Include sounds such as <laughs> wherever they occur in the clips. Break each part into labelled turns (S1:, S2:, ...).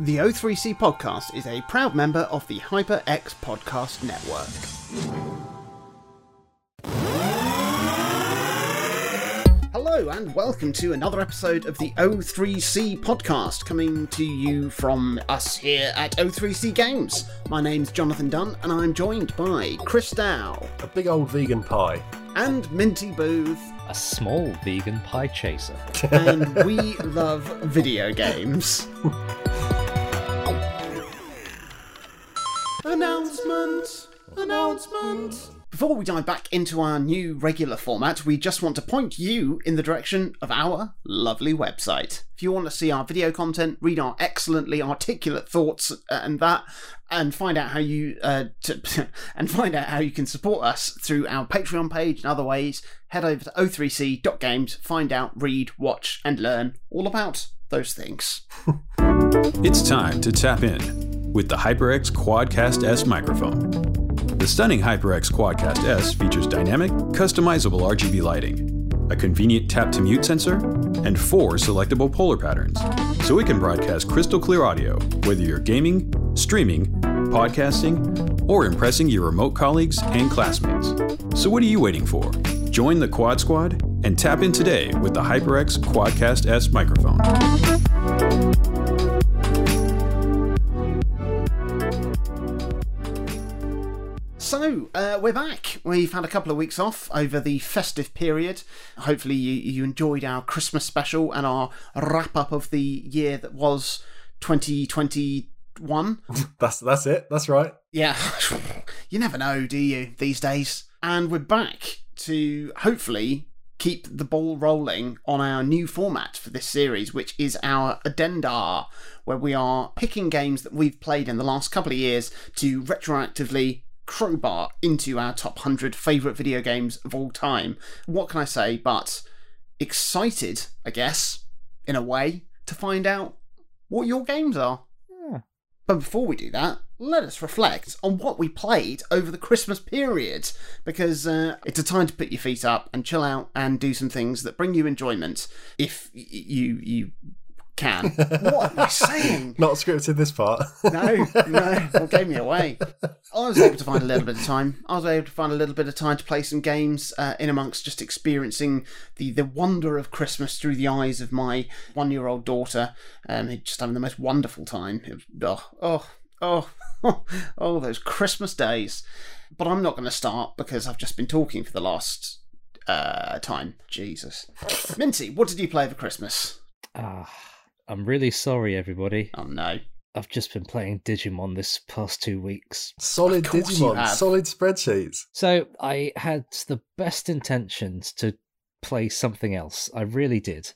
S1: The O3C podcast is a proud member of the HyperX Podcast Network. Hello, and welcome to another episode of the O3C podcast, coming to you from us here at O3C Games. My name's Jonathan Dunn, and I'm joined by Chris Dow
S2: A big old vegan pie.
S1: and Minty Booth,
S3: a small vegan pie chaser.
S1: and we love video games. <laughs> Announcement! Announcement! Before we dive back into our new regular format, we just want to point you in the direction of our lovely website. If you want to see our video content, read our excellently articulate thoughts uh, and that, and find out how you uh, to, <laughs> and find out how you can support us through our Patreon page and other ways, head over to o3c.games, find out, read, watch, and learn all about those things. <laughs>
S4: It's time to tap in with the HyperX Quadcast S microphone. The stunning HyperX Quadcast S features dynamic, customizable RGB lighting, a convenient tap to mute sensor, and four selectable polar patterns, so it can broadcast crystal clear audio whether you're gaming, streaming, podcasting, or impressing your remote colleagues and classmates. So what are you waiting for? Join the Quad Squad and tap in today with the HyperX Quadcast S microphone.
S1: So, uh, we're back. We've had a couple of weeks off over the festive period. Hopefully, you, you enjoyed our Christmas special and our wrap up of the year that was 2021. <laughs>
S2: That's that's it. That's right.
S1: Yeah, <laughs> you never know, do you, these days? And we're back to hopefully keep the ball rolling on our new format for this series, which is our addenda, where we are picking games that we've played in the last couple of years to retroactively crowbar into our top 100 favourite video games of all time. What can I say but excited, I guess, in a way, to find out what your games are. But before we do that, let us reflect on what we played over the Christmas period, because uh, it's a time to put your feet up and chill out and do some things that bring you enjoyment, if you you can. <laughs> what am I saying?
S2: Not scripted this part.
S1: No, no, well, gave me away. I was able to find a little bit of time. I was able to find a little bit of time to play some games uh, in amongst just experiencing the, the wonder of Christmas through the eyes of my one year old daughter. Um, just having the most wonderful time. It was, oh, oh, oh, <laughs> oh, those Christmas days. But I'm not going to start because I've just been talking for the last uh, time. Jesus. Minty, what did you play for Christmas?
S3: Ah, I'm really sorry, everybody.
S1: Oh, no.
S3: I've just been playing Digimon this past two weeks.
S2: Solid
S1: Of course you
S2: Digimon, solid spreadsheets.
S3: So I had the best intentions to play something else. I really did.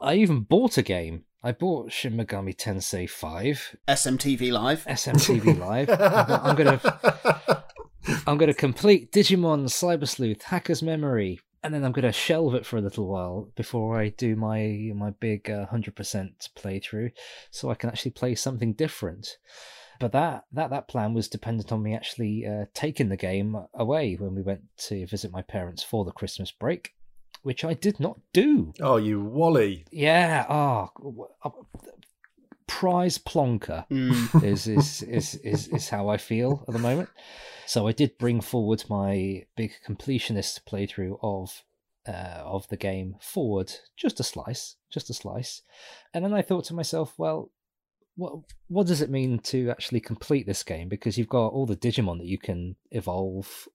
S3: I even bought a game. I bought Shin Megami Tensei 5,
S1: SMTV Live.
S3: SMTV <laughs> Live. I'm gonna <laughs> I'm gonna complete Digimon Cyber Sleuth Hacker's Memory, and then I'm gonna shelve it for a little while before I do my my big uh, hundred percent playthrough, so I can actually play something different. But that that that plan was dependent on me actually uh, taking the game away when we went to visit my parents for the Christmas break, which I did not do.
S2: oh, you Wally.
S3: Yeah, oh, prize plonker
S1: Mm.
S3: is, is is is is how I feel at the moment. So I did bring forward my big completionist playthrough of uh, of the game forward just a slice, just a slice, and then I thought to myself, well, what what does it mean to actually complete this game? Because you've got all the Digimon that you can evolve,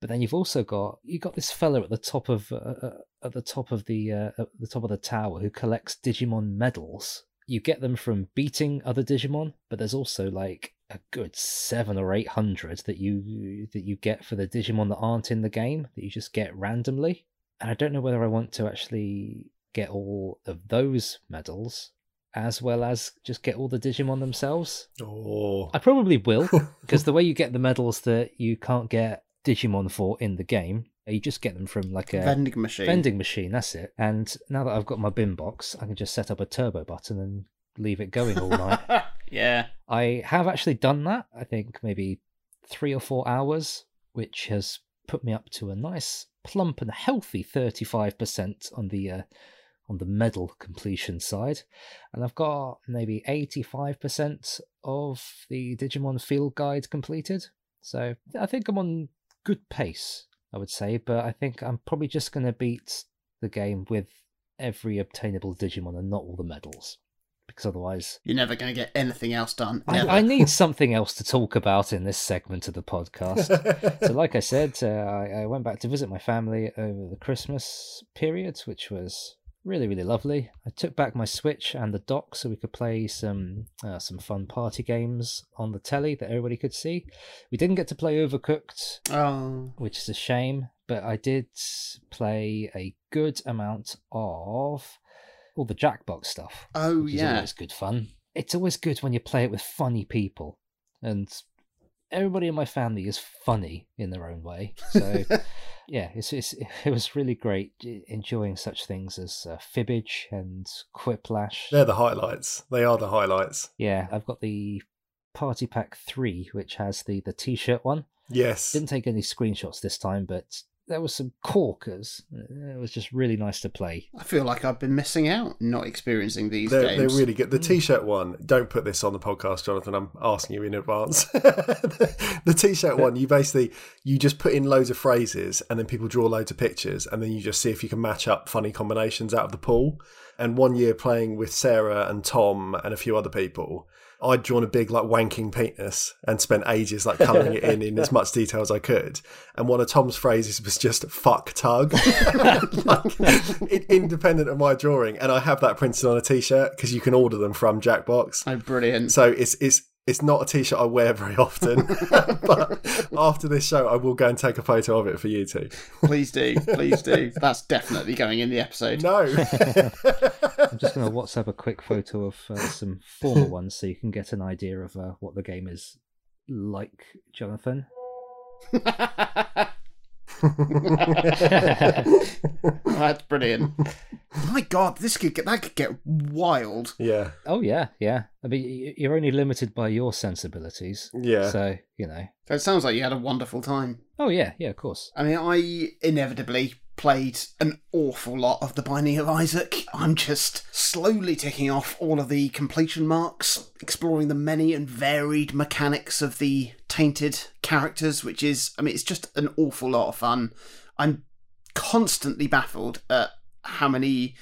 S3: but then you've also got you got this fella at the top of uh, uh, at the top of the uh, at the top of the tower who collects Digimon medals. You get them from beating other Digimon, but there's also like a good seven or eight hundred that you that you get for the Digimon that aren't in the game that you just get randomly. And I don't know whether I want to actually get all of those medals as well as just get all the Digimon themselves.
S2: Oh,
S3: I probably will, <laughs> because the way you get the medals that you can't get Digimon for in the game, you just get them from like a
S1: vending machine.
S3: vending machine. That's it. And now that I've got my bin box, I can just set up a turbo button and leave it going all night. <laughs>
S1: yeah.
S3: I have actually done that. I think maybe three or four hours, which has put me up to a nice plump and healthy 35% on the uh, on the medal completion side, and I've got maybe 85% of the Digimon Field Guide completed. So I think I'm on good pace, I would say, but I think I'm probably just going to beat the game with every obtainable Digimon and not all the medals. Because otherwise,
S1: You're never going to get anything else done.
S3: I, I need <laughs> something else to talk about in this segment of the podcast. <laughs> so, like I said, uh, I, I went back to visit my family over the Christmas period, which was really, really lovely. I took back my Switch and the dock so we could play some uh, some fun party games on the telly that everybody could see. We didn't get to play Overcooked,
S1: Oh,
S3: which is a shame, but I did play a good amount of all the Jackbox stuff.
S1: oh yeah.
S3: it's good fun. It's always good when you play it with funny people, and everybody in my family is funny in their own way. So <laughs> yeah, it's, it's <laughs> it was really great enjoying such things as uh, Fibbage and Quiplash.
S2: They're the highlights. They are the highlights.
S3: Yeah, I've got the Party Pack Three, which has the the T-shirt one.
S2: Yes.
S3: Didn't take any screenshots this time, but there was some corkers. It was just really nice to play.
S1: I feel like I've been missing out, not experiencing these
S2: They're, they're really good. The hmm. t-shirt one, don't put this on the podcast, Jonathan. I'm asking you in advance. <laughs> the t-shirt one, you basically you just put in loads of phrases, and then people draw loads of pictures, and then you just see if you can match up funny combinations out of the pool. And one year playing with Sarah and Tom and a few other people, I'd drawn a big like wanking penis and spent ages like colouring it in in as much detail as I could. And one of Tom's phrases was just "fuck tug," <laughs> like, independent of my drawing. And I have that printed on a t-shirt because you can order them from Jackbox.
S1: Oh, brilliant.
S2: So it's it's it's not a t-shirt I wear very often, <laughs> but after this show, I will go and take a photo of it for you two.
S1: Please do. Please do. That's definitely going in the episode.
S2: No,
S3: I'm just going to WhatsApp a quick photo of uh, some former ones so you can get an idea of uh, what the game is like, Jonathan. <laughs> <laughs>
S1: That's brilliant. My God, this could get that could get wild.
S2: yeah,
S3: Oh yeah, yeah. I mean, you're only limited by your sensibilities,
S2: yeah.
S3: so you know.
S1: So it sounds like you had a wonderful time.
S3: Oh yeah, yeah, of course.
S1: I mean, I inevitably played an awful lot of The Binding of Isaac. I'm just slowly ticking off all of the completion marks, exploring the many and varied mechanics of the tainted characters, which is, I mean, it's just an awful lot of fun. I'm constantly baffled at how many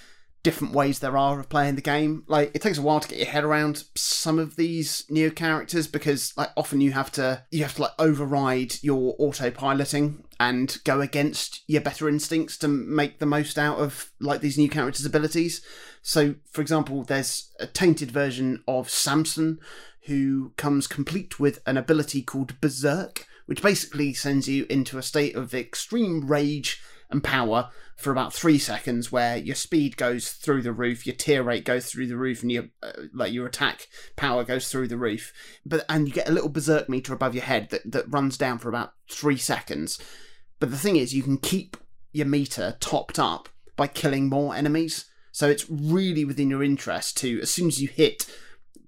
S1: different ways there are of playing the game. Like it takes a while to get your head around some of these new characters because like often you have to you have to like override your autopiloting and go against your better instincts to make the most out of like these new characters' abilities. So for example, there's a tainted version of Samson who comes complete with an ability called Berserk, which basically sends you into a state of extreme rage and power for about three seconds, where your speed goes through the roof, your tear rate goes through the roof, and your uh, like your attack power goes through the roof. But and you get a little berserk meter above your head that that runs down for about three seconds. But the thing is, you can keep your meter topped up by killing more enemies. So it's really within your interest to, as soon as you hit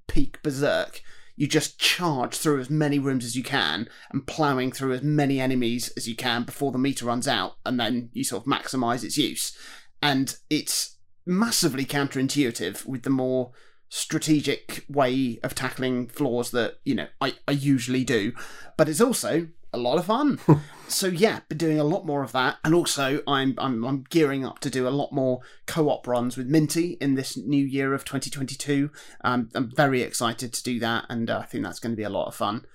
S1: peak berserk, you just charge through as many rooms as you can and ploughing through as many enemies as you can before the meter runs out, and then you sort of maximize its use. And it's massively counterintuitive with the more strategic way of tackling floors that, you know, I, I usually do. But it's also a lot of fun. <laughs> so yeah, been doing a lot more of that. And also I'm I'm I'm gearing up to do a lot more co-op runs with Minty in this new year of 2022. Um, I'm very excited to do that and uh, I think that's going to be a lot of fun.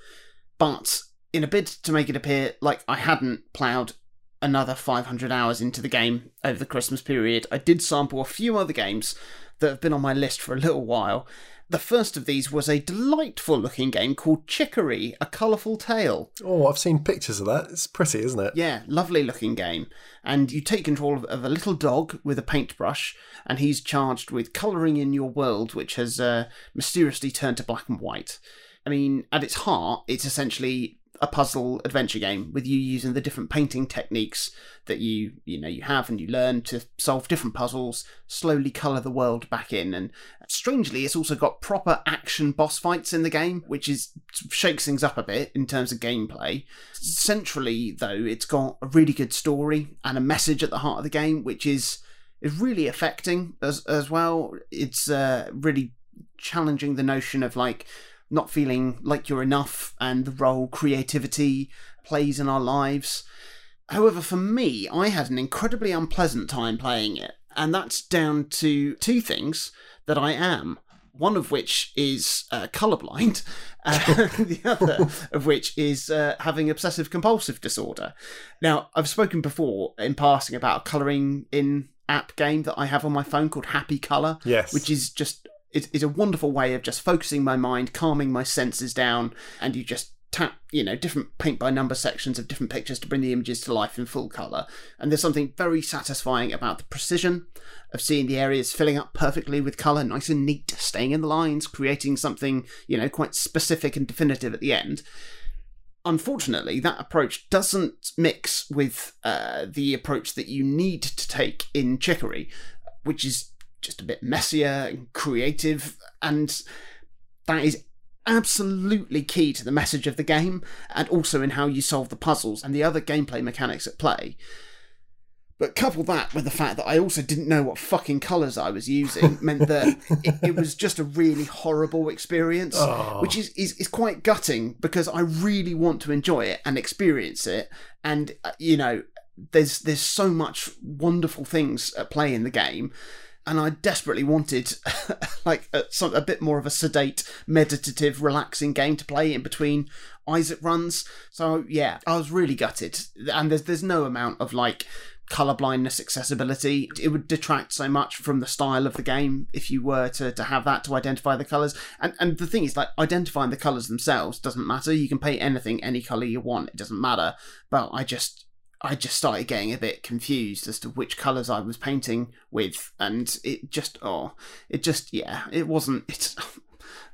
S1: But in a bid to make it appear like I hadn't ploughed another 500 hours into the game over the Christmas period, I did sample a few other games that have been on my list for a little while. The first of these was a delightful looking game called Chicory, A Colourful Tale.
S2: Oh, I've seen pictures of that. It's pretty, isn't it?
S1: Yeah, lovely looking game. And you take control of, of a little dog with a paintbrush, and he's charged with colouring in your world, which has uh, mysteriously turned to black and white. I mean, at its heart, it's essentially a puzzle adventure game with you using the different painting techniques that you you know you have and you learn to solve different puzzles slowly color the world back in and strangely it's also got proper action boss fights in the game which is shakes things up a bit in terms of gameplay centrally though it's got a really good story and a message at the heart of the game which is is really affecting as as well. It's uh, really challenging the notion of like not feeling like you're enough and the role creativity plays in our lives. However, for me, I had an incredibly unpleasant time playing it, and that's down to two things that I am. One of which is uh, colorblind, <laughs> uh, the other of which is uh, having obsessive compulsive disorder. Now, I've spoken before in passing about a colouring in app game that I have on my phone called Happy Colour,
S2: Yes.
S1: which is just it is a wonderful way of just focusing my mind, calming my senses down, and you just tap, you know, different paint by number sections of different pictures to bring the images to life in full color. And there's something very satisfying about the precision of seeing the areas filling up perfectly with color, nice and neat, staying in the lines, creating something, you know, quite specific and definitive at the end unfortunately, that approach doesn't mix with uh, the approach that you need to take in Chicory, which is just a bit messier and creative, and that is absolutely key to the message of the game and also in how you solve the puzzles and the other gameplay mechanics at play. But couple that with the fact that I also didn't know what fucking colours I was using <laughs> meant that it, it was just a really horrible experience,
S2: Oh.
S1: which is, is, is quite gutting because I really want to enjoy it and experience it. And, uh, you know, there's there's so much wonderful things at play in the game. And I desperately wanted <laughs> like a, some, a bit more of a sedate, meditative, relaxing game to play in between Isaac runs. So yeah, I was really gutted. And there's there's no amount of like color blindness accessibility. It would detract so much from the style of the game if you were to, to have that to identify the colors. And and the thing is like identifying the colors themselves doesn't matter. You can paint anything any color you want. It doesn't matter. But i just i just started getting a bit confused as to which colors i was painting with and it just oh it just yeah it wasn't <laughs> it's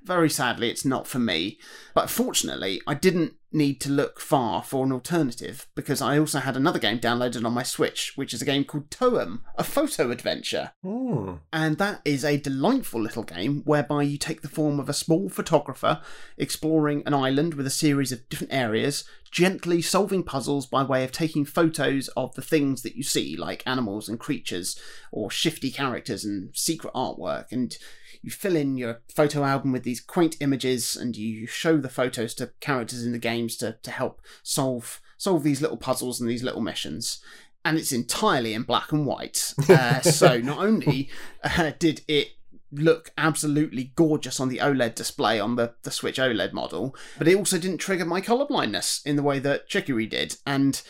S1: very sadly it's not for me. But fortunately i didn't need to look far for an alternative because I also had another game downloaded on my Switch, which is a game called Toem, a photo adventure.
S2: Hmm.
S1: And that is a delightful little game whereby you take the form of a small photographer exploring an island with a series of different areas, gently solving puzzles by way of taking photos of the things that you see, like animals and creatures, or shifty characters and secret artwork. And you fill in your photo album with these quaint images and you show the photos to characters in the games to, to help solve solve these little puzzles and these little missions and it's entirely in black and white uh, <laughs> so not only uh, did it look absolutely gorgeous on the OLED display on the, the Switch OLED model, but it also didn't trigger my colorblindness in the way that Chicory did. And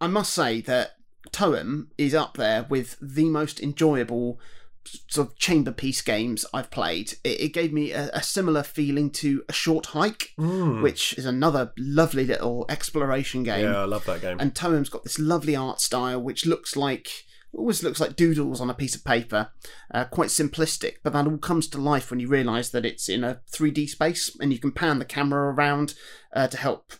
S1: I must say that Toem is up there with the most enjoyable sort of chamber piece games I've played. It, it gave me a, a similar feeling to A Short Hike,
S2: Hmm.
S1: which is another lovely little exploration game.
S2: Yeah, I love that game.
S1: And Toem's got this lovely art style, which looks like always looks like doodles on a piece of paper, uh, quite simplistic. But that all comes to life when you realise that it's in a 3D space, and you can pan the camera around uh, to help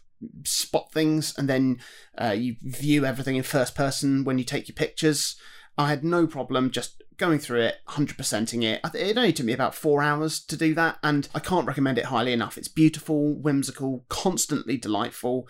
S1: spot things, and then uh, you view everything in first person when you take your pictures. I had no problem just going through it, 100%ing it. It only took me about four hours to do that, and I can't recommend it highly enough. It's beautiful, whimsical, constantly delightful.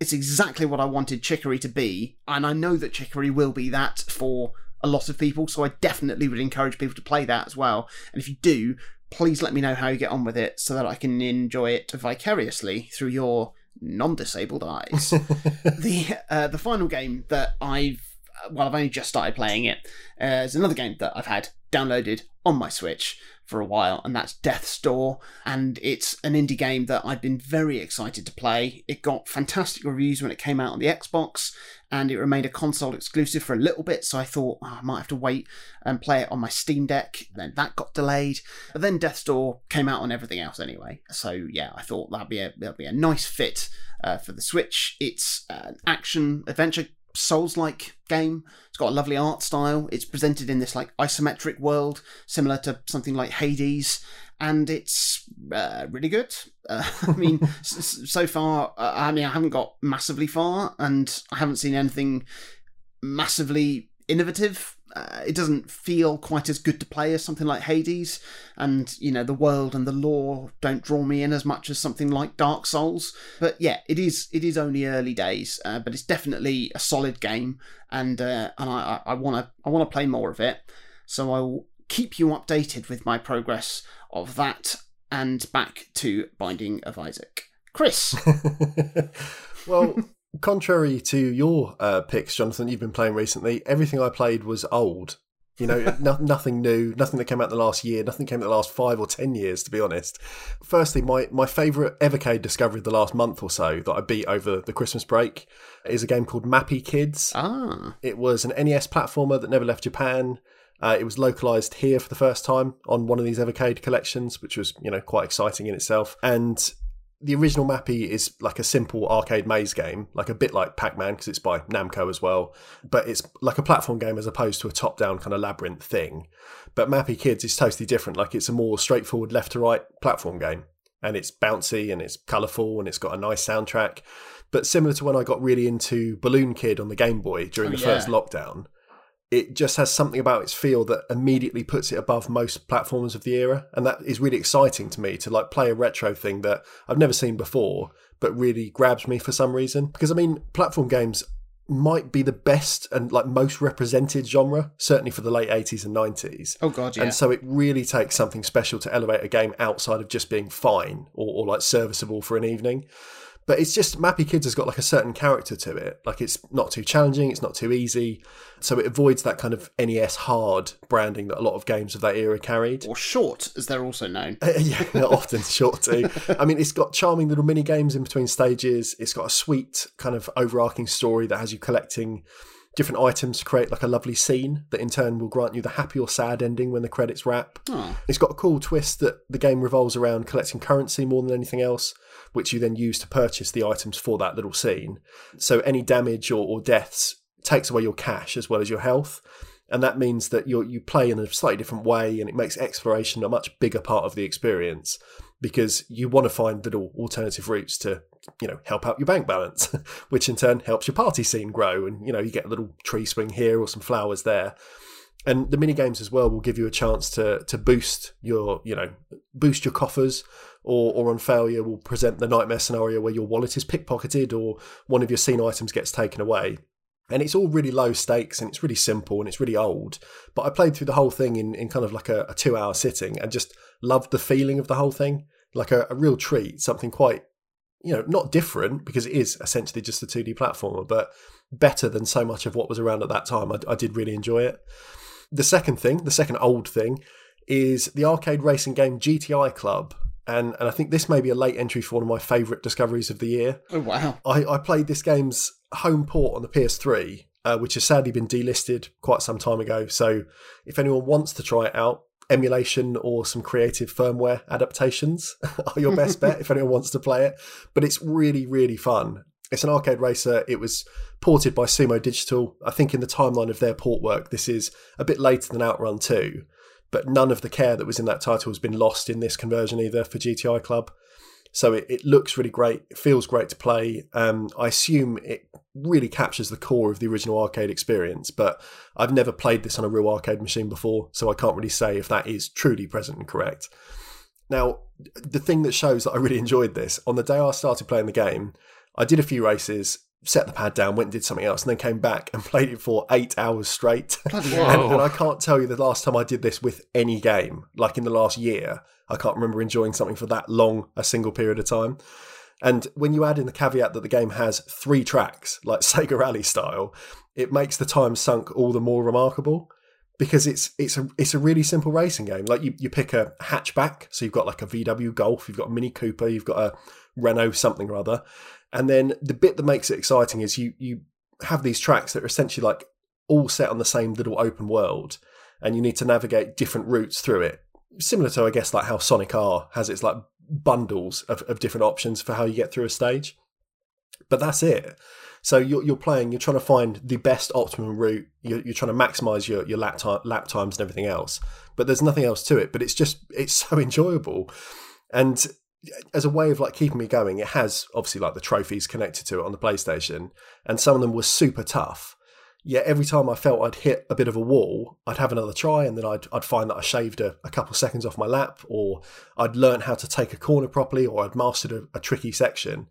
S1: It's exactly what I wanted Chicory to be, and I know that Chicory will be that for a lot of people, so I definitely would encourage people to play that as well. And if you do, please let me know how you get on with it so that I can enjoy it vicariously through your non-disabled eyes. <laughs> the uh, the final game that I've well, I've only just started playing it. Uh, is another game that I've had downloaded on my Switch for a while, and that's Death's Door. And it's an indie game that I've been very excited to play. It got fantastic reviews when it came out on the Xbox, and it remained a console exclusive for a little bit. So I thought oh, I might have to wait and play it on my Steam Deck. Then that got delayed, but then Death's Door came out on everything else anyway. So yeah, I thought that'd be a that'd be a nice fit uh, for the Switch. It's an action adventure Souls like game. It's got a lovely art style. It's presented in this like isometric world, similar to something like Hades, and it's uh, really good. Uh, <laughs> I mean, <laughs> so far, uh, I mean, I haven't got massively far, and I haven't seen anything massively innovative uh, it doesn't feel quite as good to play as something like Hades, and you know the world and the lore don't draw me in as much as something like Dark Souls. But yeah, it is it is only early days, uh, but it's definitely a solid game, and uh, and I want to I want to play more of it. So I will keep you updated with my progress of that and back to Binding of Isaac. Chris. <laughs>
S2: well, contrary to your uh, picks, Jonathan, you've been playing recently, everything I played was old. You know, <laughs> no, nothing new, nothing that came out the last year, nothing came out the last five or ten years, to be honest. Firstly, my, my favourite Evercade discovery of the last month or so that I beat over the Christmas break is a game called Mappy Kids.
S1: Ah.
S2: It was an NES platformer that never left Japan. Uh, it was localized here for the first time on one of these Evercade collections, which was, you know, quite exciting in itself. And the original Mappy is like a simple arcade maze game, like a bit like Pac Man because it's by Namco as well, but it's like a platform game as opposed to a top down kind of labyrinth thing. But Mappy Kids is totally different. Like it's a more straightforward left to right platform game, and it's bouncy and it's colourful and it's got a nice soundtrack. But similar to when I got really into Balloon Kid on the Game Boy during
S1: Oh,
S2: the
S1: yeah.
S2: first lockdown, it just has something about its feel that immediately puts it above most platforms of the era and that is really exciting to me to like play a retro thing that I've never seen before but really grabs me for some reason because I mean platform games might be the best and like most represented genre certainly for the late 80s and 90s
S1: Oh god, yeah.
S2: and so it really takes something special to elevate a game outside of just being fine or, or like serviceable for an evening. But it's just Mappy Kids has got like a certain character to it. Like it's not too challenging, it's not too easy. So it avoids that kind of NES hard branding that a lot of games of that era carried.
S1: or short, as they're also known. <laughs>
S2: yeah, they're often short too. I mean, it's got charming little mini games in between stages. It's got a sweet kind of overarching story that has you collecting different items to create like a lovely scene that in turn will grant you the happy or sad ending when the credits wrap.
S1: Oh.
S2: It's got a cool twist that the game revolves around collecting currency more than anything else, which you then use to purchase the items for that little scene. So any damage or, or deaths takes away your cash as well as your health. And that means that you you play in a slightly different way and it makes exploration a much bigger part of the experience because you want to find little alternative routes to, you know, help out your bank balance, <laughs> which in turn helps your party scene grow. And, you know, you get a little tree swing here or some flowers there and the mini games as well will give you a chance to to boost your you know boost your coffers or or on failure will present the nightmare scenario where your wallet is pickpocketed or one of your scene items gets taken away. And it's all really low stakes and it's really simple and it's really old but i played through the whole thing in, in kind of like a, a two hour sitting and just loved the feeling of the whole thing. Like a, a real treat something quite you know not different because it is essentially just a 2d platformer but better than so much of what was around at that time. I, I did really enjoy it the second thing, the second old thing, is the arcade racing game GTI Club. And, and I think this may be a late entry for one of my favourite discoveries of the year.
S1: Oh wow.
S2: I, I played this game's home port on the PS3, uh, which has sadly been delisted quite some time ago. So if anyone wants to try it out, emulation or some creative firmware adaptations <laughs> are your best <laughs> bet if anyone wants to play it. But it's really, really fun. It's an arcade racer. It was ported by Sumo Digital. I think in the timeline of their port work, this is a bit later than Outrun 2, but none of the care that was in that title has been lost in this conversion either for GTI Club. So it, it looks really great. It feels great to play. Um, I assume it really captures the core of the original arcade experience, but I've never played this on a real arcade machine before, so I can't really say if that is truly present and correct. Now, the thing that shows that I really enjoyed this, on the day I started playing the game, I did a few races, set the pad down, went and did something else, and then came back and <laughs> played it for eight hours straight. <laughs>
S1: Bloody
S3: Whoa.
S1: hell.
S2: and, and I can't tell you the last time I did this with any game, like in the last year. I can't remember enjoying something for that long a single period of time. And when you add in the caveat that the game has three tracks, like <laughs> Sega Rally style, it makes the time sunk all the more remarkable because it's it's a it's a really simple racing game. Like you, you pick a hatchback, so you've got like a VW Golf, you've got a Mini Cooper, you've got a Renault something or other, and then the bit that makes it exciting is you you have these tracks that are essentially like all set on the same little open world, and you need to navigate different routes through it. Similar to I guess like how Sonic R has its like bundles of, of different options for how you get through a stage. But that's it. So you're, you're playing, you're trying to find the best optimum route. You're, you're trying to maximize your, your lap, time, lap times and everything else. But there's nothing else to it. But it's just, it's <laughs> so enjoyable. And as a way of like keeping me going, it has obviously like the trophies connected to it on the PlayStation. And some of them were super tough. Yet every time I felt I'd hit a bit of a wall, I'd have another try, and then I'd, I'd find that I shaved a, a couple seconds off my lap, or I'd learned how to take a corner properly, or I'd mastered a, a tricky section.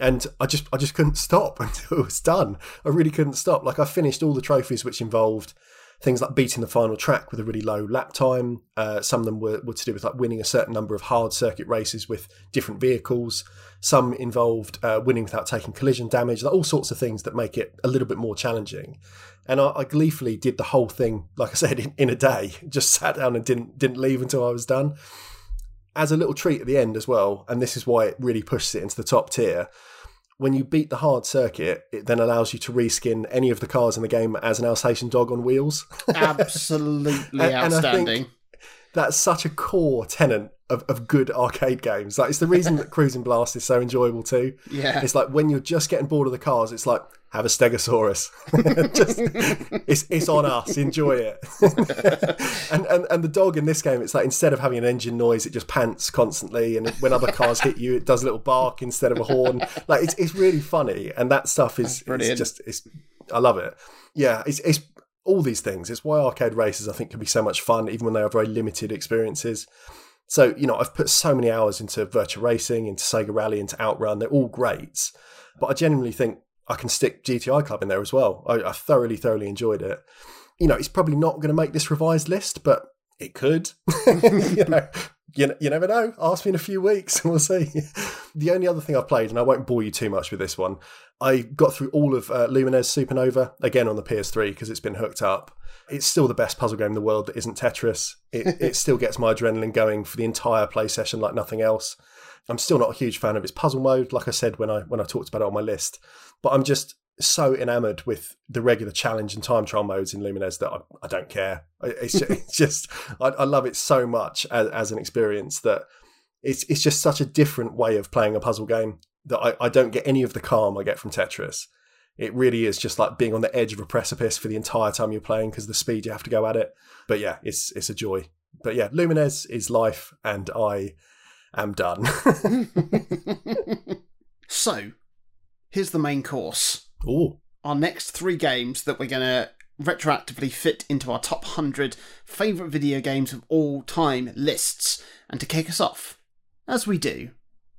S2: And I just I just couldn't stop <laughs> until it was done. I really couldn't stop. Like I finished all the trophies which involved things like beating the final track with a really low lap time. Uh, some of them were, were to do with like winning a certain number of hard circuit races with different vehicles. Some involved uh, winning without taking collision damage. Like all sorts of things that make it a little bit more challenging. And I, I gleefully did the whole thing, like I said, in, in a day. <laughs> Just sat down and didn't didn't leave until I was done. As a little treat at the end as well, and this is why it really pushes it into the top tier when you beat the hard circuit, it then allows you to reskin any of the cars in the game as an Alsatian dog on wheels. <laughs>
S1: Absolutely
S2: And- and
S1: outstanding.
S2: That's such a core tenet of, of good arcade games. Like it's the reason that Cruis'n Blast is so enjoyable too.
S1: yeah.
S2: It's like when you're just getting bored of the cars, it's like have a Stegosaurus. <laughs> just it's it's on us. Enjoy it. <laughs> and, and and the dog in this game, it's like instead of having an engine noise, it just pants constantly, and when other cars hit you, it does a little bark instead of a horn. Like it's it's really funny, and that stuff is it's just it's I love it. Yeah, it's it's all these things. It's why arcade races I think can be so much fun, even when they are very limited experiences. So, you know, I've put so many hours into Virtua Racing, into Sega Rally, into Outrun. They're all great. But I genuinely think I can stick GTI Club in there as well. I, I thoroughly, thoroughly enjoyed it. You know, it's probably not going to make this revised list, but it could. <laughs> you know, you, you never know. Ask me in a few weeks <laughs> and we'll see. the only other thing I've played, and I won't bore you too much with this one, I got through all of uh, Lumines Supernova, again on the PS3 because it's been hooked up. It's still the best puzzle game in the world that isn't Tetris. It, it still gets my adrenaline going for the entire play session like nothing else. I'm still not a huge fan of its puzzle mode, like I said when I when I talked about it on my list. But I'm just so enamored with the regular challenge and time trial modes in Lumines that I, I don't care. It's just, <laughs> it's just I, I love it so much as, as an experience that it's it's just such a different way of playing a puzzle game that I, I don't get any of the calm I get from Tetris. It really is just like being on the edge of a precipice for the entire time you're playing because the speed you have to go at it. But yeah, it's it's a joy. But yeah, Lumines is life, and I am done. <laughs>
S1: so, here's the main course.
S2: oh,
S1: Our next three games that we're going to retroactively fit into our top 100 favourite video games of all time lists. And to kick us off, as we do,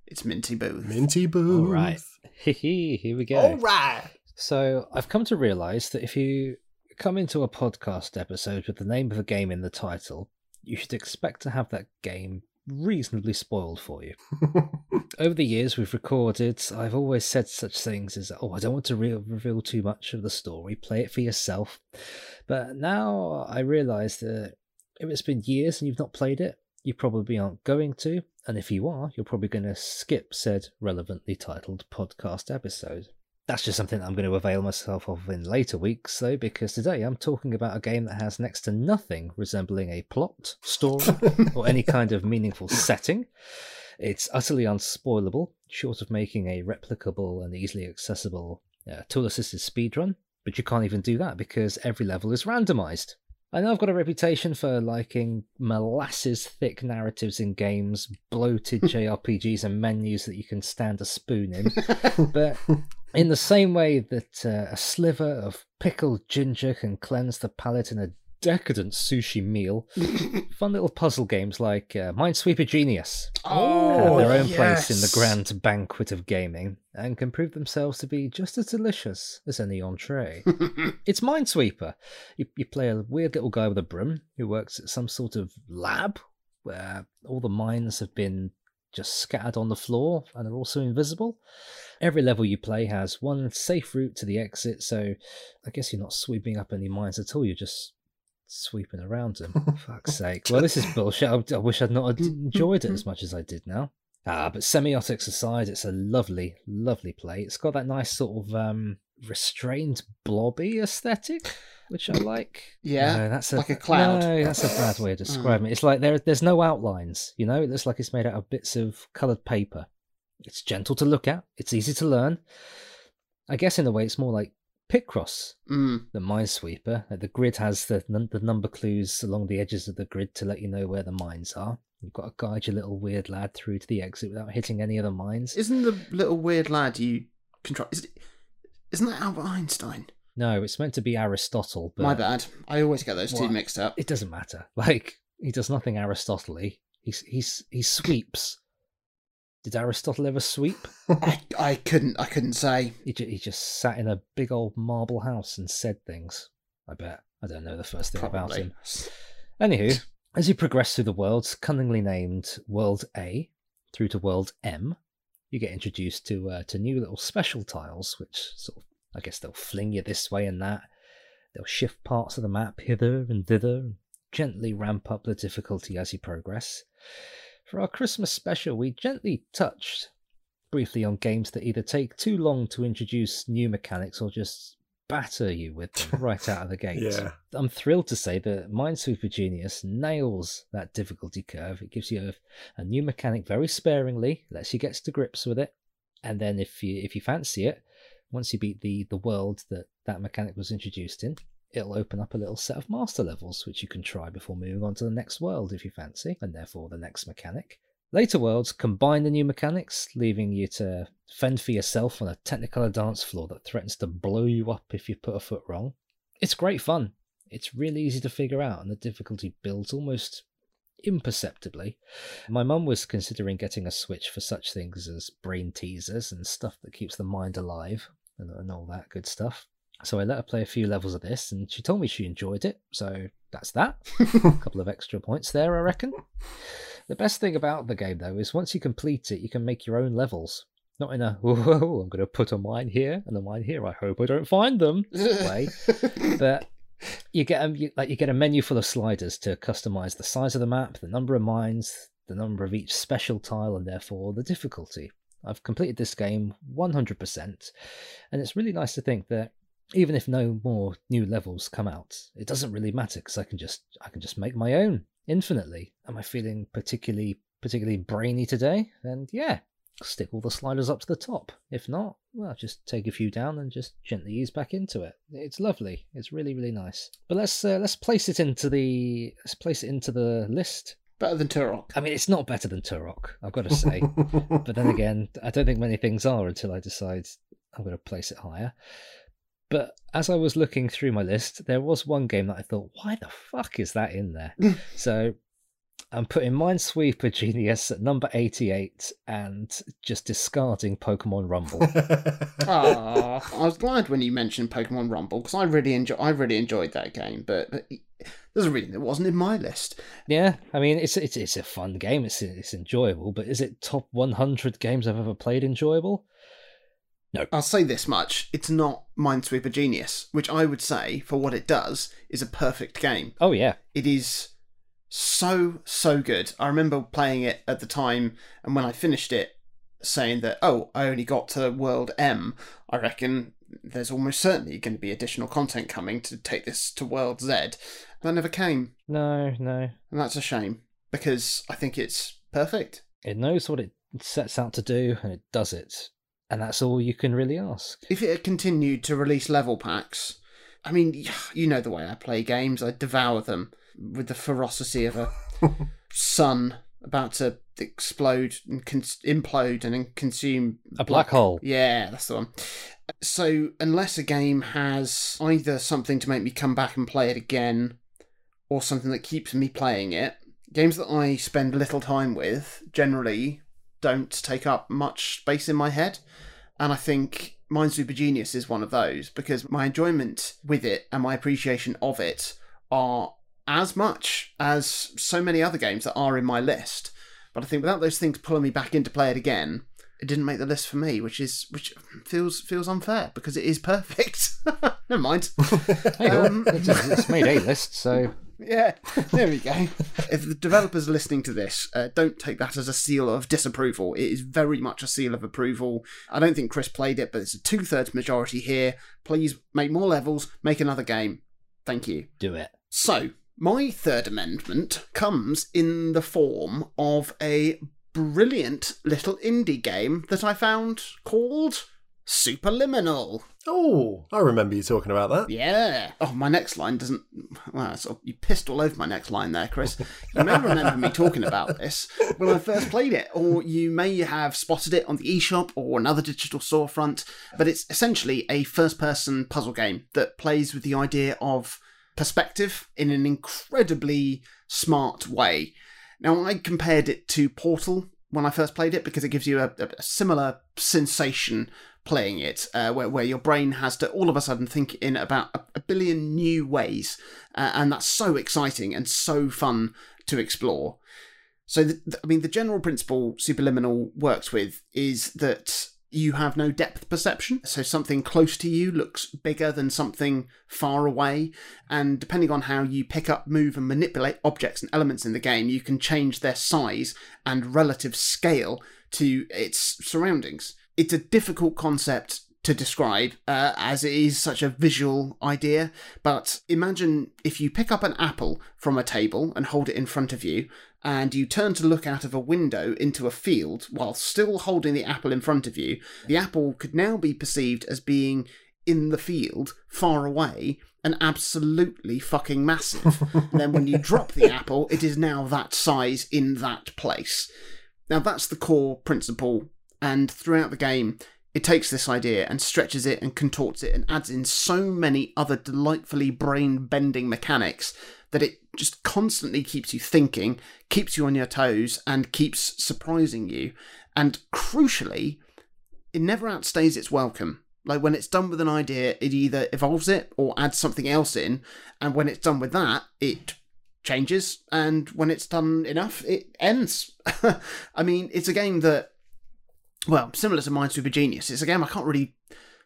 S1: it's Minty Booth.
S2: Minty Boo.
S3: All right. <laughs> Here we go.
S2: All right.
S3: So I've come to realize that if you come into a podcast episode with the name of a game in the title, you should expect to have that game reasonably spoiled for you. <laughs> Over the years we've recorded, I've always said such things as, oh, I don't want to re- reveal too much of the story, play it for yourself. But now I realize that if it's been years and you've not played it, you probably aren't going to. And if you are, you're probably going to skip said relevantly titled podcast episode. That's just something I'm going to avail myself of in later weeks, though, because today I'm talking about a game that has next to nothing resembling a plot, story, or any <laughs> kind of meaningful setting. It's utterly unspoilable, short of making a replicable and easily accessible uh, tool assisted speedrun, but you can't even do that because every level is randomized. I know I've got a reputation for liking molasses thick narratives in games, bloated <laughs> JRPGs, and menus that you can stand a spoon in. <laughs> but in the same way that uh, a sliver of pickled ginger can cleanse the palate in a decadent sushi meal, <laughs> fun little puzzle games like uh, Minesweeper Genius have
S1: Oh,
S3: their own place in the grand banquet of gaming and can prove themselves to be just as delicious as any entree. <laughs> it's Minesweeper. You, you play a weird little guy with a broom who works at some sort of lab where all the mines have been just scattered on the floor and are also invisible. Every level you play has one safe route to the exit, so I guess you're not sweeping up any mines at all, you're just sweeping around them. <laughs> Fuck's sake. Well, this is bullshit. I, wish I'd not enjoyed it as much as I did now. Ah, but semiotics aside, it's a lovely, lovely play. It's got that nice sort of um, restrained blobby aesthetic, which I like.
S1: Yeah,
S3: No, that's a,
S1: like a cloud.
S3: No, that's a bad way of describing it. It's like there, there's no outlines. You know, it looks like it's made out of bits of coloured paper. It's gentle to look at. It's easy to learn. I guess in a way, it's more like Picross
S1: Mm.
S3: than Minesweeper. The grid has the the number clues along the edges of the grid to let you know where the mines are. You've got to guide your little weird lad through to the exit without hitting any other mines.
S1: Isn't the little weird lad you control? Is it, isn't that Albert Einstein?
S3: No, it's meant to be Aristotle. But
S1: My bad. I always get those two mixed up.
S3: It doesn't matter. <laughs> Like he does nothing Aristotle. He's he's he sweeps. Did Aristotle ever sweep? <laughs>
S1: I, I couldn't. I couldn't say.
S3: He, ju- he just sat in a big old marble house and said things. I bet. I don't know the first thing about
S1: Probably.
S3: him. Anywho, as you progress through the worlds, cunningly named World A through to World M, you get introduced to uh, to new little special tiles, which sort of, I guess they'll fling you this way and that. They'll shift parts of the map hither and thither, and gently ramp up the difficulty as you progress. For our Christmas special, we gently touched briefly on games that either take too long to introduce new mechanics or just batter you with them <laughs> right out of the gate.
S2: Yeah.
S3: I'm thrilled to say that Minesweeper Genius nails that difficulty curve. It gives you a, a new mechanic very sparingly, lets you get to grips with it, and then if you if you fancy it, once you beat the the world that that mechanic was introduced in, it'll open up a little set of master levels which you can try before moving on to the next world if you fancy, and therefore the next mechanic. Later worlds combine the new mechanics, leaving you to fend for yourself on a technicolor dance floor that threatens to blow you up if you put a foot wrong. It's great fun. It's really easy to figure out, and the difficulty builds almost imperceptibly. My mum was considering getting a Switch for such things as brain teasers and stuff that keeps the mind alive and, and all that good stuff. So I let her play a few levels of this, and she told me she enjoyed it. So that's that. a <laughs> couple of extra points there, I reckon. The best thing about the game, though, is once you complete it, you can make your own levels. Not in a, <laughs> whoa, I'm going to put a mine here and a mine here. I hope I don't find them way. <laughs> But you get a, you, like you get a menu full of sliders to customize the size of the map, the number of mines, the number of each special tile, and therefore the difficulty. I've completed this game 100%, and it's really nice to think that even if no more new levels come out, it doesn't really matter because I can just I can just make my own infinitely. Am I feeling particularly particularly brainy today? And yeah, stick all the sliders up to the top. If not, well, just take a few down and just gently ease back into it. It's lovely. It's really really nice. But let's uh, let's place it into the let's place it into the list.
S1: Better than Turok.
S3: I mean, it's not better than Turok, I've got to <laughs> say. but then again, I don't think many things are until I decide I'm going to place it higher. But as I was looking through my list, there was one game that I thought, why the fuck is that in there? <laughs> so I'm putting Minesweeper <laughs> Genius at number 88 and just discarding Pokemon Rumble. <laughs>
S1: Ah, I was glad when you mentioned Pokemon Rumble because I really enjoy. I really enjoyed that game, but but there's a reason it wasn't in my list.
S3: yeah, I mean, it's, it's it's a fun game. It's it's enjoyable, but is it top 100 games I've ever played enjoyable? No.
S1: I'll say this much: it's not Minesweeper Genius, which I would say, for what it does, is a perfect game.
S3: Oh yeah,
S1: It is so so good. I remember playing it at the time, and when I finished it, saying that oh, I only got to World M. I reckon there's almost certainly going to be additional content coming to take this to World Z. That never came,
S3: no, no.
S1: and that's a shame because I think it's perfect.
S3: It knows what it sets out to do and it does it. And that's all you can really ask.
S1: If it had continued to release level packs, I mean, you know the way I play games. I devour them with the ferocity of a sun about to explode and cons- implode and then consume
S3: A black hole.
S1: Yeah, that's the one. So, unless a game has either something to make me come back and play it again or something that keeps me playing it, games that I spend little time with generally don't take up much space in my head. And I think Minesweeper Genius is one of those because my enjoyment with it and my appreciation of it are as much as so many other games that are in my list. But I think without those things pulling me back in to play it again, it didn't make the list for me, which is which feels feels unfair because it is perfect. <laughs> Never mind. <laughs>
S3: Hey,
S1: Um,
S3: it's, it's made a list, so <laughs>
S1: Yeah, there we go. if the developers are listening to this, uh, don't take that as a seal of disapproval. It is very much a seal of approval. I don't think Chris played it, but it's a two thirds majority here. Please make more levels, make another game. Thank you.
S3: do it.
S1: So, my third amendment comes in the form of a brilliant little indie game that I found called Superliminal.
S2: Oh, I remember you talking about that.
S1: Yeah. Oh, my next line doesn't. Well, sort of, oh, you pissed all over my next line there, Chris. You may remember me talking about this when I first played it, or you may have spotted it on the eShop or another digital storefront. But it's essentially a first person puzzle game that plays with the idea of perspective in an incredibly smart way. Now, I compared it to Portal when I first played it because it gives you a, a similar sensation playing it, uh, where, where your brain has to all of a sudden think in about a, a billion new ways. Uh, and that's so exciting and so fun to explore. So, the, the, I mean, the general principle Superliminal works with is that you have no depth perception. So something close to you looks bigger than something far away. And depending on how you pick up, move, and manipulate objects and elements in the game, you can change their size and relative scale to its surroundings. It's a difficult concept to describe uh, as it is such a visual idea. But imagine if you pick up an apple from a table and hold it in front of you, and you turn to look out of a window into a field while still holding the apple in front of you, the apple could now be perceived as being in the field, far away, and absolutely fucking massive. and then when you drop the apple, it is now that size in that place. Now that's the core principle, and throughout the game, it takes this idea and stretches it and contorts it and adds in so many other delightfully brain bending mechanics that it just constantly keeps you thinking, keeps you on your toes, and keeps surprising you. And crucially, it never outstays its welcome. Like when it's done with an idea, it either evolves it or adds something else in. And when it's done with that, it changes. And when it's done enough, it ends. <laughs> I mean, it's a game that well, similar to Minesweeper Genius, it's a game I can't really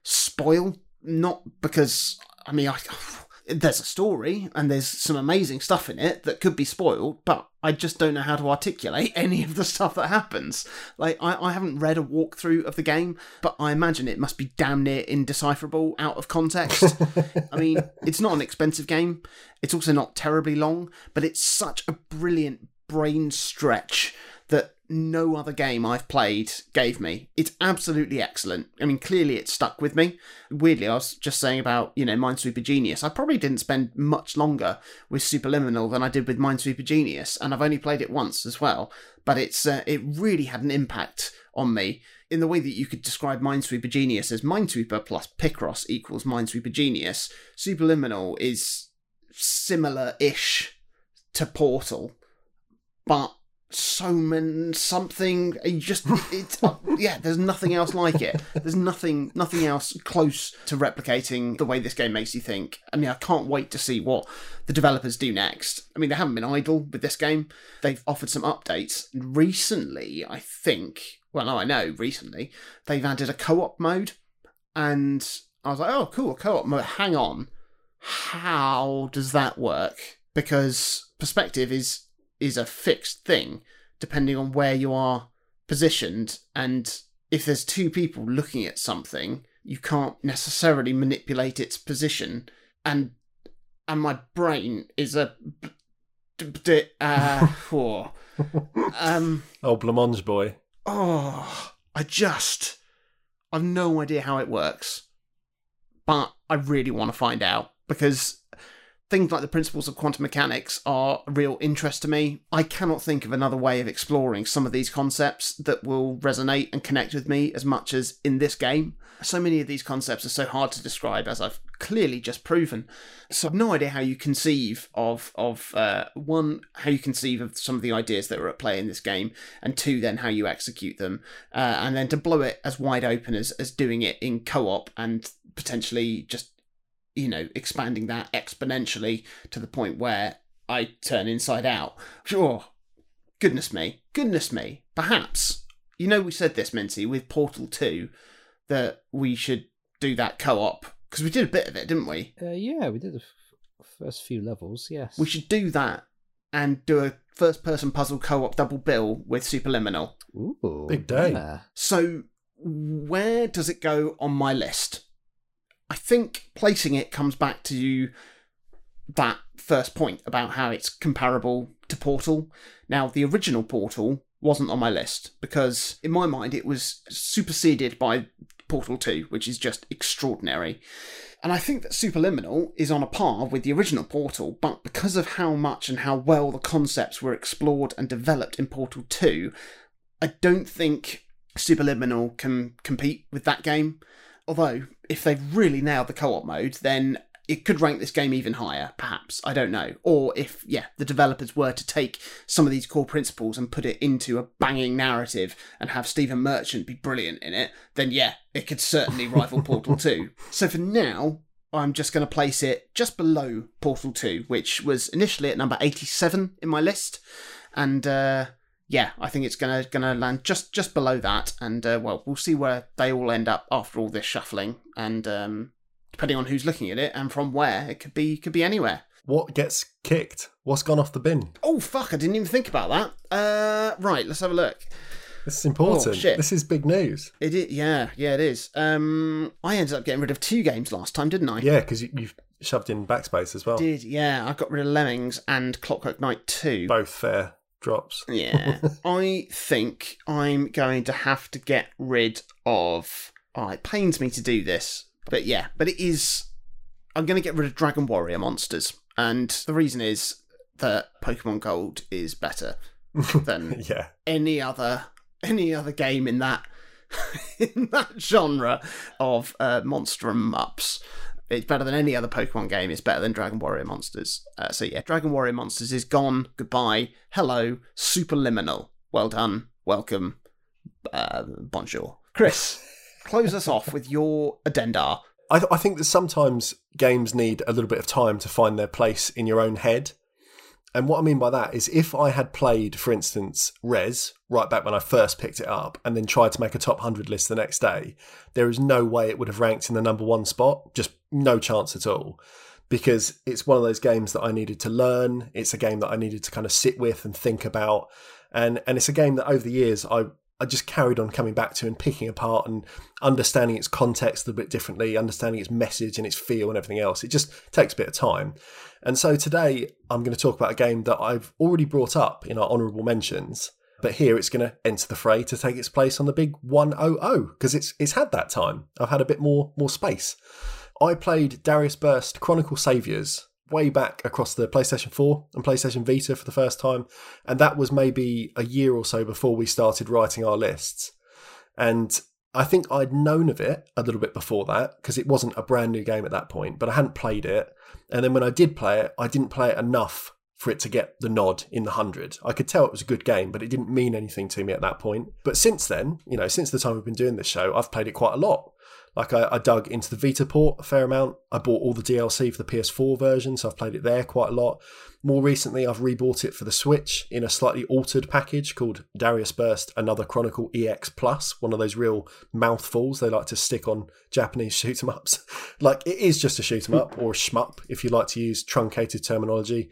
S1: spoil. Not because I mean, I, there's a story and there's some amazing stuff in it that could be spoiled, but I just don't know how to articulate <laughs> any of the stuff that happens. Like, I, I haven't read a walkthrough of the game, but I imagine it must be damn near indecipherable out of context. <laughs> I mean, it's not an expensive game, it's also not terribly long, but it's such a brilliant brain stretch that no other game I've played gave me. It's absolutely excellent. I mean, clearly it stuck with me. Weirdly, I was just saying about, you know, Minesweeper Genius. I probably didn't spend much longer with Superliminal than I did with Minesweeper Genius, and I've only played it once as well. But it's uh, it really had an impact on me in the way that you could describe Minesweeper Genius as Minesweeper plus Picross equals Minesweeper Genius. Superliminal is similar-ish to Portal, but so many something. You just it's uh, yeah there's nothing else like it. There's nothing nothing else close to replicating the way this game makes you think. I mean i can't wait to see what the developers do next. I mean they haven't been idle with this game. They've offered some updates. Recently i think well no i know recently they've added a co-op mode. And i was like oh cool co-op mode. Hang on. How does that work? Because perspective is is a fixed thing depending on where you are positioned. And if there's two people looking at something you can't necessarily manipulate its position. And and my brain is a uh, <laughs> oh, um
S2: oh blancmange boy.
S1: oh i just i've no idea how it works but i really want to find out because things like the principles of quantum mechanics are a real interest to me. I cannot think of another way of exploring some of these concepts that will resonate and connect with me as much as in this game. So many of these concepts are so hard to describe, as I've clearly just proven. So I've no idea how you conceive of of uh, one, how you conceive of some of the ideas that are at play in this game, and two, then how you execute them, uh, and then to blow it as wide open as as doing it in co-op and potentially just you know, expanding that exponentially to the point where I turn inside out. Sure. Goodness me. Goodness me. Perhaps. You know, we said this, Minty, with Portal 2, that we should do that co op. Because we did a bit of it, didn't we?
S3: Uh, yeah, we did the f- first few levels, yes.
S1: We should do that and do a first person puzzle co op double bill with Superliminal.
S3: Ooh.
S2: Big day.
S3: yeah.
S1: So, where does it go on my list? I think placing it comes back to that first point about how it's comparable to Portal. Now, the original Portal wasn't on my list because, in my mind, it was superseded by Portal 2, which is just extraordinary. And I think that Superliminal is on a par with the original Portal, but because of how much and how well the concepts were explored and developed in Portal 2, I don't think Superliminal can compete with that game. Although, if they've really nailed the co op mode, then it could rank this game even higher, perhaps. I don't know. Or if, yeah, the developers were to take some of these core principles and put it into a banging narrative and have Stephen Merchant be brilliant in it, then yeah, it could certainly rival Portal <laughs> 2. So for now, I'm just going to place it just below Portal 2, which was initially at number 87 in my list. And, uh, yeah, I think it's gonna gonna land just just below that, and uh, well, we'll see where they all end up after all this shuffling, and um, depending on who's looking at it and from where, it could be could be anywhere.
S2: What gets kicked? What's gone off the bin?
S1: Oh fuck! I didn't even think about that. Uh, right, let's have a look.
S2: This is important.
S1: Oh.
S2: This is big news.
S1: It is, yeah, yeah, it is. Um, I ended up getting rid of two games last time, didn't I?
S2: Yeah, because you, you've shoved in backspace as well.
S1: Did yeah? I got rid of Lemmings and Clockwork Knight two.
S2: Both fair drops.
S1: Yeah, <laughs> I think I'm going to have to get rid of. Oh, it pains me to do this, but yeah, but it is. I'm going to get rid of Dragon Warrior monsters, and the reason is that Pokemon Gold is better <laughs> than
S2: yeah.
S1: any other any other game in that <laughs> in that genre of uh, monster and mups. It's better than any other Pokemon game. It's better than Dragon Warrior Monsters. Uh, so yeah, Dragon Warrior Monsters is gone. Goodbye. Hello. Superliminal. Well done. Welcome. Uh, bonjour. Chris, <laughs> close us off with your addenda.
S2: I, th- I think that sometimes games need a little bit of time to find their place in your own head. And what I mean by that is if I had played, for instance, Rez right back when I first picked it up and then tried to make a top 100 list the next day, there is no way it would have ranked in the number one spot. Just no chance at all. Because it's one of those games that I needed to learn. It's a game that I needed to kind of sit with and think about. And, and it's a game that over the years I, I just carried on coming back to and picking apart and understanding its context a bit differently, understanding its message and its feel and everything else. It just takes a bit of time. And so today I'm going to talk about a game that I've already brought up in our honourable mentions, but here it's going to enter the fray to take its place on the big 100 because it's it's had that time. I've had a bit more more space. I played Darius Burst Chronicle Saviors way back across the PlayStation 4 and PlayStation Vita for the first time, and that was maybe a year or so before we started writing our lists. And I think I'd known of it a little bit before that because it wasn't a brand new game at that point, but I hadn't played it. And then when I did play it, I didn't play it enough for it to get the nod in the 100. I could tell it was a good game, but it didn't mean anything to me at that point. But since then, you know, since the time we've been doing this show, I've played it quite a lot. Like I, I dug into the Vita port a fair amount. I bought all the DLC for the PS4 version, so I've played it there quite a lot. More recently, I've rebought it for the Switch in a slightly altered package called Darius Burst Another Chronicle EX Plus, one of those real mouthfuls they like to stick on Japanese <laughs> shoot 'em ups. like it is just a shoot 'em up or a shmup if you like to use truncated terminology.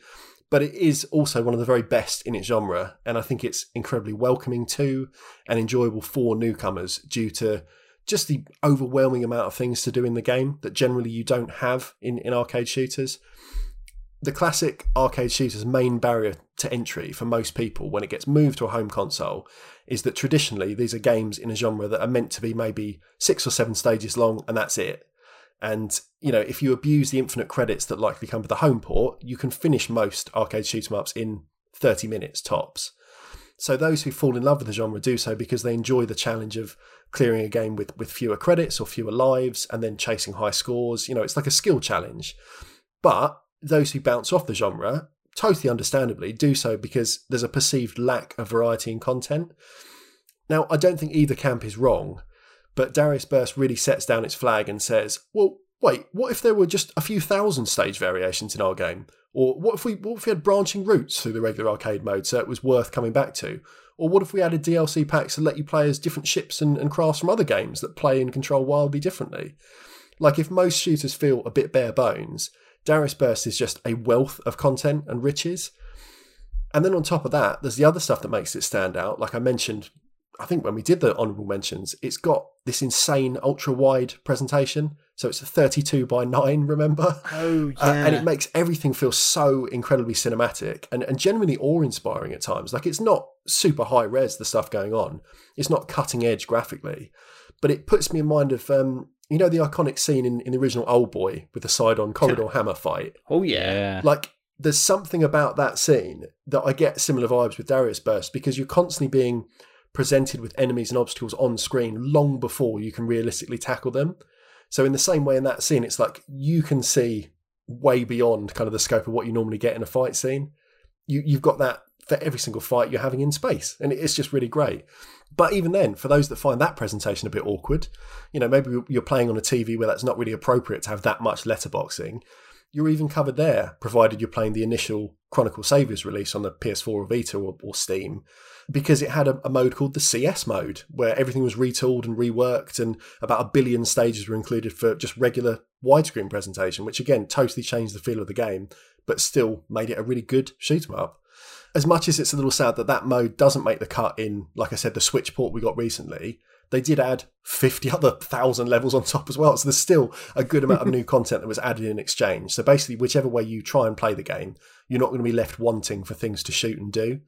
S2: But it is also one of the very best in its genre, and I think it's incredibly welcoming to and enjoyable for newcomers due to just the overwhelming amount of things to do in the game that generally you don't have in, in arcade shooters. The classic arcade shooter's main barrier to entry for most people when it gets moved to a home console is that traditionally these are games in a genre that are meant to be maybe six or seven stages long and that's it. And, you know, if you abuse the infinite credits that likely come with the home port, you can finish most arcade shoot 'em ups in 30 minutes tops. So those who fall in love with the genre do so because they enjoy the challenge of clearing a game with, with fewer credits or fewer lives and then chasing high scores. You know, it's like a skill challenge. But those who bounce off the genre, totally understandably, do so because there's a perceived lack of variety in content. Now, I don't think either camp is wrong, but Darius Burst really sets down its flag and says, well, wait, what if there were just a few thousand stage variations in our game? Or what if we what if we had branching routes through the regular arcade mode so it was worth coming back to? Or what if we added DLC packs that let you play as different ships and, and crafts from other games that play and control wildly differently? Like if most shooters feel a bit bare bones, Darius Burst is just a wealth of content and riches. And then on top of that, there's the other stuff that makes it stand out. Like I mentioned I think when we did the honourable mentions, it's got this insane ultra wide presentation. So it's a 32 by 9, remember?
S1: Oh, yeah. <laughs>
S2: Uh, and it makes everything feel so incredibly cinematic and, and genuinely awe inspiring at times. Like it's not super high res, the stuff going on, it's not cutting edge graphically, but it puts me in mind of, um, you know, the iconic scene in, in the original Old Boy with the side on corridor hammer fight.
S1: oh, yeah.
S3: Yeah.
S2: Like there's something about that scene that I get similar vibes with Darius Burst because you're constantly being presented with enemies and obstacles on screen long before you can realistically tackle them. So in the same way in that scene, it's like you can see way beyond kind of the scope of what you normally get in a fight scene. You you've got that for every single fight you're having in space, and it's just really great. But even then, for those that find that presentation a bit awkward, you know, maybe you're playing on a TV where that's not really appropriate to have that much letterboxing. You're even covered there, provided you're playing the initial Chronicle Saviors release on the PS4 or Vita or, or Steam, because it had a, a mode called the CS mode, where everything was retooled and reworked, and about a billion stages were included for just regular widescreen presentation, which again totally changed the feel of the game, but still made it a really good shoot 'em up. As much as it's a little sad that that mode doesn't make the cut in, like I said, the Switch port we got recently, they did add 50 other thousand levels on top as well. So there's still a good amount of <laughs> new content that was added in exchange. So basically, whichever way you try and play the game, you're not going to be left wanting for things to shoot and do.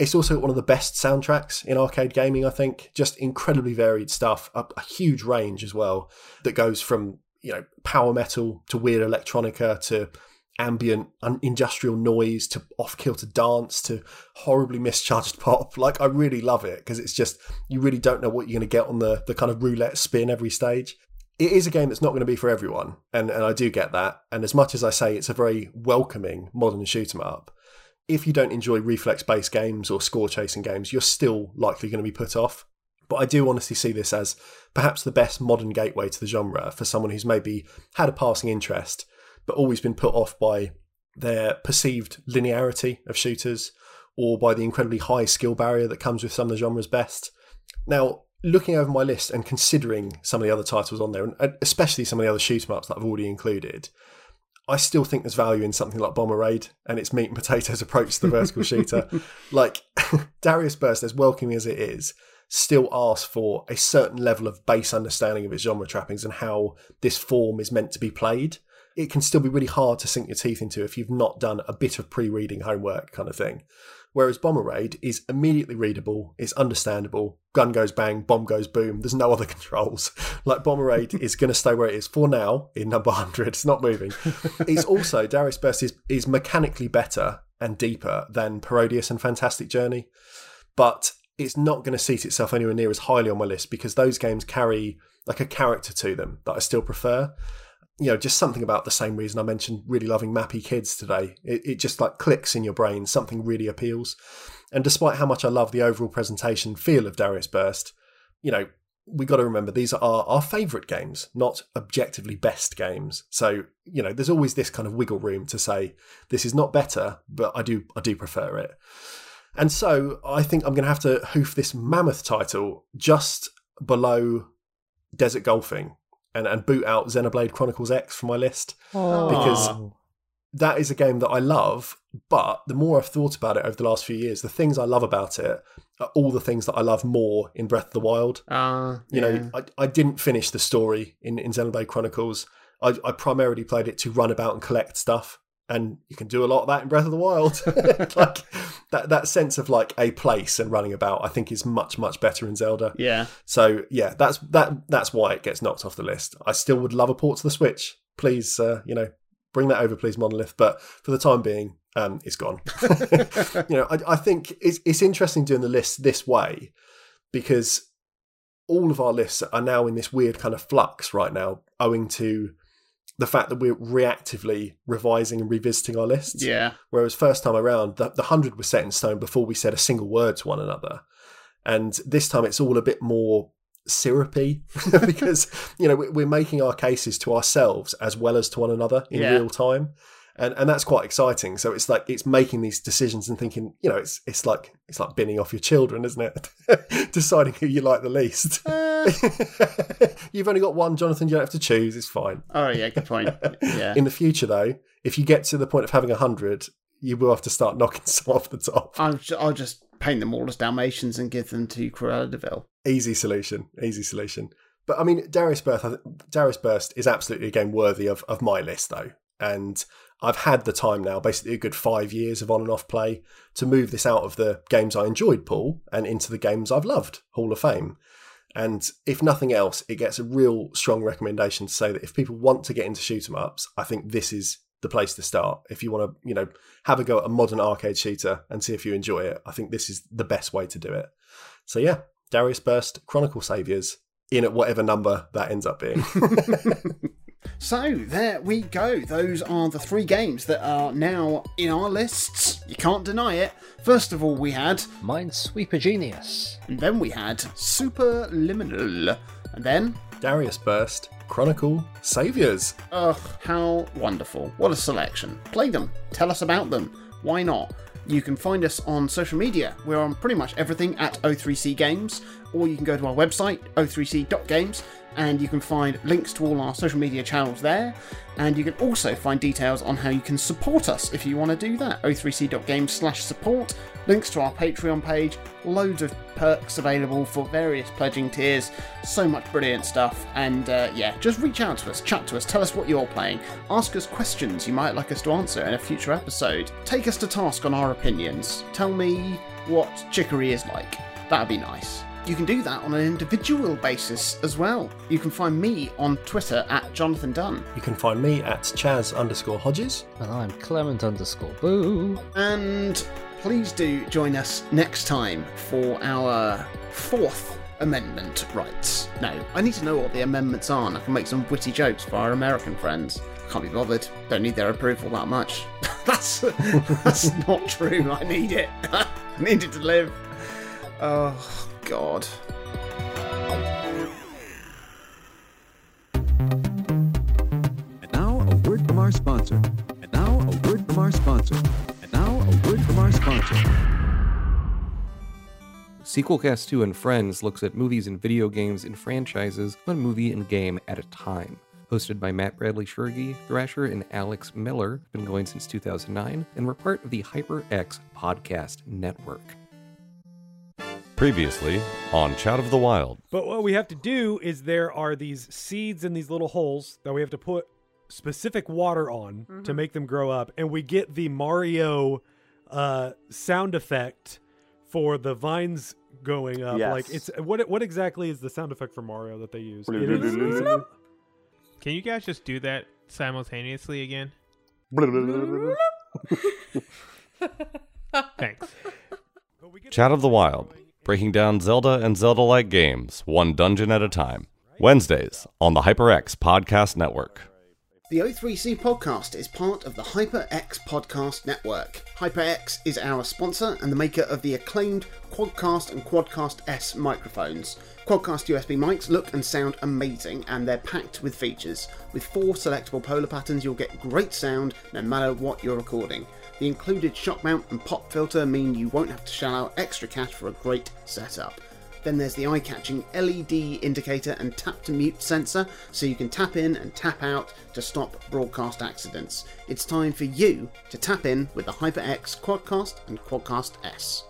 S2: It's also one of the best soundtracks in arcade gaming, I think. Just incredibly varied stuff, a, a huge range as well that goes from you know power metal to weird electronica to ambient industrial noise to off kilter dance to horribly mischarged <laughs> pop. Like I really love it because it's just you really don't know what you're going to get on the the kind of roulette spin every stage. It is a game that's not going to be for everyone, and, and I do get that. And as much as I say it's a very welcoming modern shoot 'em up, if you don't enjoy reflex based games or score chasing games, you're still likely going to be put off. But I do honestly see this as perhaps the best modern gateway to the genre for someone who's maybe had a passing interest, but always been put off by their perceived linearity of shooters or by the incredibly high skill barrier that comes with some of the genre's best. Now, looking over my list and considering some of the other titles on there, and especially some of the other shoot 'em ups that I've already included, I still think there's value in something like Bomber Raid and its meat and potatoes <laughs> approach to the vertical shooter. <laughs> Like <laughs> Darius Burst, as welcoming as it is, still asks for a certain level of base understanding of its genre trappings and how this form is meant to be played. It can still be really hard to sink your teeth into if you've not done a bit of pre-reading homework kind of thing. Whereas Bomber Raid is immediately readable, it's understandable, gun goes bang, bomb goes boom, there's no <laughs> other controls. Like Bomber Raid is going to stay where it is for now in number 100, it's not moving. <laughs> it's also, Darius Burst is, is mechanically better and deeper than Parodius and Fantastic Journey, but it's not going to seat itself anywhere near as highly on my list because those games carry like a character to them that I still prefer you know, just something about the same reason I mentioned really loving Mappy Kids today. It, it, just like clicks in your brain, something really appeals. And despite how much I love the overall presentation feel of Darius Burst, you know, we got to remember these are our, our favourite games, not objectively best games. So, you know, there's always this kind of wiggle room to say this is not better, but I do I do prefer it. And so I think I'm going to have to hoof this mammoth title just below Desert Golfing and, and boot out Xenoblade Chronicles X from my list because that is a game that I love. But the more I've thought about it over the last few years, the things I love about it are all the things that I love more in Breath of the Wild.
S1: Uh,
S2: You know, I, I didn't finish the story in, in Xenoblade Chronicles. I, I primarily played it to run about and collect stuff. And you can do a lot of that in Breath of the Wild. <laughs> like that, that sense of like a place and running about, I think is much, much better in Zelda.
S1: yeah.
S2: So yeah, that's that that's why it gets knocked off the list. I still would love a port to the Switch. Please, uh, you know, bring that over, please, Monolith. But for the time being, um, it's gone. <laughs> you know, I, I think it's it's interesting doing the list this way because all of our lists are now in this weird kind of flux right now, owing to the fact that we're reactively revising and revisiting our lists.
S1: Yeah.
S2: Whereas first time around, the, the 100 was set in stone before we said a single word to one another. And this time it's all a bit more syrupy <laughs> because, you know, we- we're making our cases to ourselves as well as to one another in
S1: Yeah.
S2: real time. And, and that's quite exciting. So it's like it's making these decisions and thinking, you know, it's it's like it's like binning off your children, isn't it? <laughs> Deciding who you like the least. Uh. <laughs> You've only got one, Jonathan. You don't have to choose. It's fine.
S1: Oh, yeah, good point. <laughs> Yeah.
S2: In the future, though, if you get to the point of having a hundred, you will have to start knocking some off the top.
S1: I'll, I'll just paint them all as Dalmatians and give them to Cruella de Vil.
S2: Easy solution. Easy solution. But I mean, Darius Burst, Darius Burst is absolutely a game worthy of, of my list, though. And I've had the time now, basically a good five years of on and off play, to move this out of the games I enjoyed, Paul, and into the games I've loved, Hall of Fame. And if nothing else, it gets a real strong recommendation to say that if people want to get into shoot 'em ups, I think this is the place to start. If you want to, you know, have a go at a modern arcade shooter and see if you enjoy it, I think this is the best way to do it. So yeah, Darius Burst, Chronicle Saviors, in at whatever number that ends up being. <laughs> <laughs>
S1: So there we go. Those are the three games that are now in our lists. You can't deny it. First of all, we had
S3: Minesweeper Genius.
S1: And then we had Superliminal. And then
S2: Darius Burst, Chronicle Saviors.
S1: Ugh, how wonderful. What a selection. Play them. Tell us about them. Why not? You can find us on social media. We're on pretty much everything at O3C Games, or you can go to our website, o3c.games, and you can find links to all our social media channels there. And you can also find details on how you can support us if you want to do that. o3c.games slash support, links to our Patreon page, loads of perks available for various pledging tiers, so much brilliant stuff. And uh, yeah, just reach out to us, chat to us, tell us what you're playing, ask us questions you might like us to answer in a future episode, take us to task on our opinions, tell me what chicory is like. That'd be nice. You can do that on an individual basis as well. You can find me on Twitter at Jonathan Dunn.
S2: You can find me at Chaz underscore Hodges.
S3: And I'm Clement underscore Boo.
S1: And please do join us next time for our fourth amendment rights. No, I need to know what the amendments are and I can make some witty jokes for our American friends. Can't be bothered. Don't need their approval that much. <laughs> that's that's not true. I need it. <laughs> I need it to live. Oh God.
S5: And now a word from our sponsor. And now a word from our sponsor. And now a word from our sponsor.
S6: Sequelcast 2 and Friends looks at movies and video games and franchises, one movie and game at a time. Hosted by Matt Bradley Shurgi, Thrasher, and Alex Miller, been going since 2009, and we're part of the HyperX Podcast Network.
S7: Previously on Chat of the Wild.
S8: But what we have to do is there are these seeds in these little holes that we have to put specific water on to make them grow up, and we get the Mario uh, sound effect for the vines going up.
S9: Yes.
S8: Like it's what what exactly is the sound effect for Mario that they use? It is- is-
S10: Can you guys just do that simultaneously again? Thanks.
S7: Chat of the Wild. Breaking down Zelda and Zelda like games, one dungeon at a time. Wednesdays on the HyperX Podcast Network.
S1: The O3C podcast is part of the HyperX Podcast Network. HyperX is our sponsor and the maker of the acclaimed Quadcast and Quadcast S microphones. Quadcast USB mics look and sound amazing and they're packed with features. With four selectable polar patterns, you'll get great sound no matter what you're recording. The included shock mount and pop filter mean you won't have to shell out extra cash for a great setup. Then there's the eye-catching LED indicator and tap to mute sensor, so you can tap in and tap out to stop broadcast accidents. It's time for you to tap in with the HyperX Quadcast and Quadcast S.